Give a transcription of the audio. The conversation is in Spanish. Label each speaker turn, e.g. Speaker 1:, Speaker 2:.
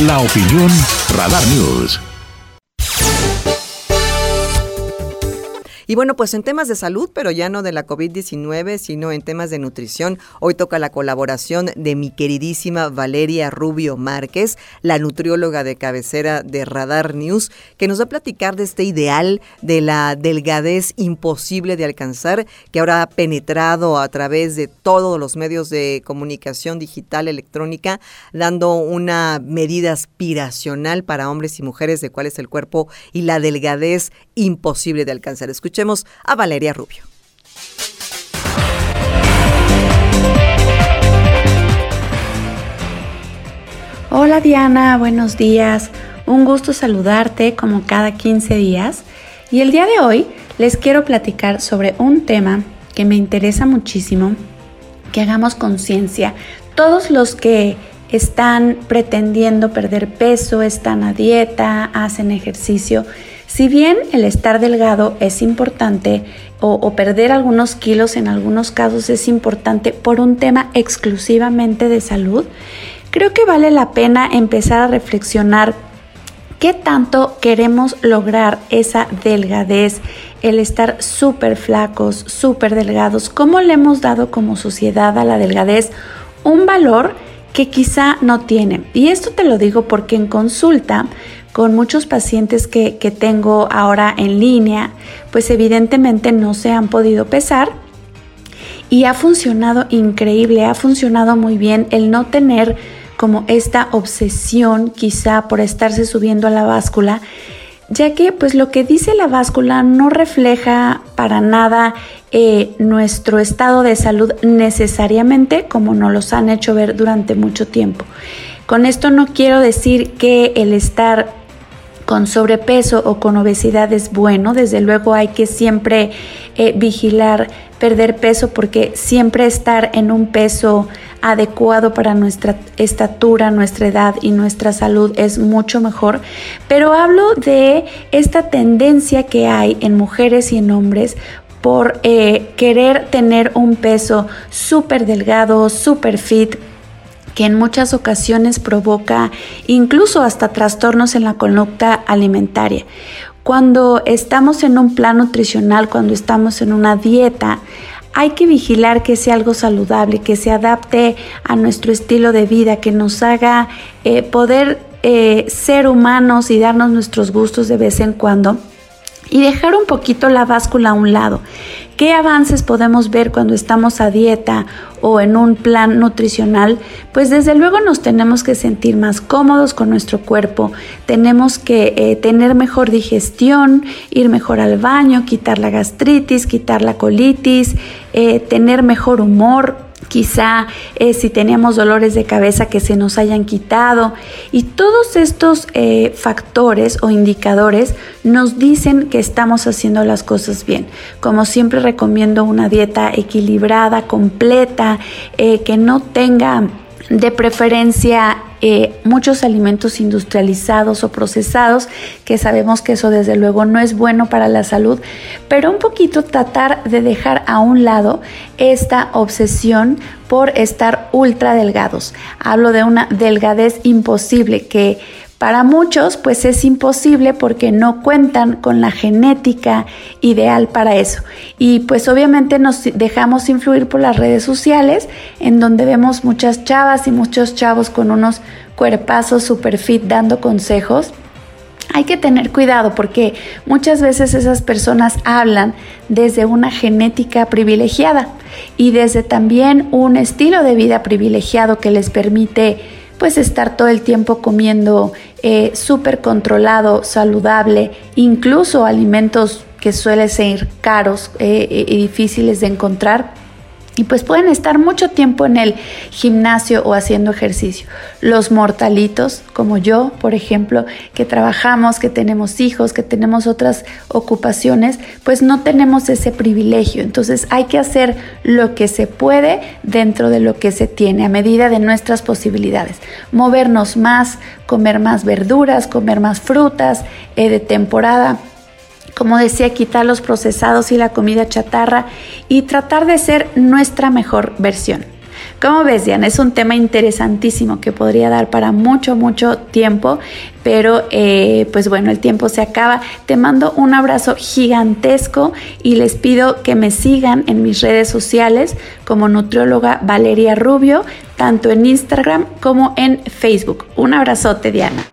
Speaker 1: La opinión Radar News.
Speaker 2: Y bueno, pues en temas de salud, pero ya no de la COVID-19, sino en temas de nutrición, hoy toca la colaboración de mi queridísima Valeria Rubio Márquez, la nutrióloga de cabecera de Radar News, que nos va a platicar de este ideal de la delgadez imposible de alcanzar, que ahora ha penetrado a través de todos los medios de comunicación digital, electrónica, dando una medida aspiracional para hombres y mujeres de cuál es el cuerpo y la delgadez imposible de alcanzar. A Valeria Rubio.
Speaker 3: Hola Diana, buenos días. Un gusto saludarte como cada 15 días. Y el día de hoy les quiero platicar sobre un tema que me interesa muchísimo, que hagamos conciencia. Todos los que están pretendiendo perder peso, están a dieta, hacen ejercicio, si bien el estar delgado es importante o, perder algunos kilos en algunos casos es importante por un tema exclusivamente de salud, creo que vale la pena empezar a reflexionar qué tanto queremos lograr esa delgadez, el estar súper flacos, súper delgados, cómo le hemos dado como sociedad a la delgadez un valor que quizá no tiene. Y esto te lo digo porque en consulta con muchos pacientes que, tengo ahora en línea, pues evidentemente no se han podido pesar y ha funcionado increíble, ha funcionado muy bien el no tener como esta obsesión quizá por estarse subiendo a la báscula, ya que pues lo que dice la báscula no refleja para nada eh, nuestro estado de salud necesariamente como nos los han hecho ver durante mucho tiempo. Con esto no quiero decir que el estar con sobrepeso o con obesidad es bueno. Desde luego hay que siempre eh, vigilar perder peso porque siempre estar en un peso adecuado para nuestra estatura, nuestra edad y nuestra salud es mucho mejor. Pero hablo de esta tendencia que hay en mujeres y en hombres por eh, querer tener un peso súper delgado, súper fit, que en muchas ocasiones provoca incluso hasta trastornos en la conducta alimentaria. Cuando estamos en un plan nutricional, cuando estamos en una dieta, hay que vigilar que sea algo saludable, que se adapte a nuestro estilo de vida, que nos haga eh, poder eh, ser humanos y darnos nuestros gustos de vez en cuando y dejar un poquito la báscula a un lado. ¿Qué avances podemos ver cuando estamos a dieta o en un plan nutricional? Pues desde luego nos tenemos que sentir más cómodos con nuestro cuerpo, tenemos que eh, tener mejor digestión, ir mejor al baño, quitar la gastritis, quitar la colitis, eh, tener mejor humor, quizá eh, si teníamos dolores de cabeza que se nos hayan quitado y todos estos eh, factores o indicadores nos dicen que estamos haciendo las cosas bien. Como siempre recomiendo una dieta equilibrada, completa, eh, que no tenga de preferencia eh, muchos alimentos industrializados o procesados, que sabemos que eso desde luego no es bueno para la salud, pero un poquito tratar de dejar a un lado esta obsesión por estar ultra delgados. Hablo de una delgadez imposible que para muchos, pues es imposible porque no cuentan con la genética ideal para eso. Y pues obviamente nos dejamos influir por las redes sociales, en donde vemos muchas chavas y muchos chavos con unos cuerpazos super fit dando consejos. Hay que tener cuidado porque muchas veces esas personas hablan desde una genética privilegiada y desde también un estilo de vida privilegiado que les permite pues estar todo el tiempo comiendo eh, súper controlado, saludable, incluso alimentos que suelen ser caros eh, y difíciles de encontrar y pues pueden estar mucho tiempo en el gimnasio o haciendo ejercicio. Los mortalitos, como yo, por ejemplo, que trabajamos, que tenemos hijos, que tenemos otras ocupaciones, pues no tenemos ese privilegio. Entonces hay que hacer lo que se puede dentro de lo que se tiene, a medida de nuestras posibilidades. Movernos más, comer más verduras, comer más frutas eh, de temporada como decía, quitar los procesados y la comida chatarra y tratar de ser nuestra mejor versión. ¿Cómo ves, Diana? Es un tema interesantísimo que podría dar para mucho, mucho tiempo, pero eh, pues bueno, el tiempo se acaba. Te mando un abrazo gigantesco y les pido que me sigan en mis redes sociales como nutrióloga Valeria Rubio, tanto en Instagram como en Facebook. Un abrazote, Diana.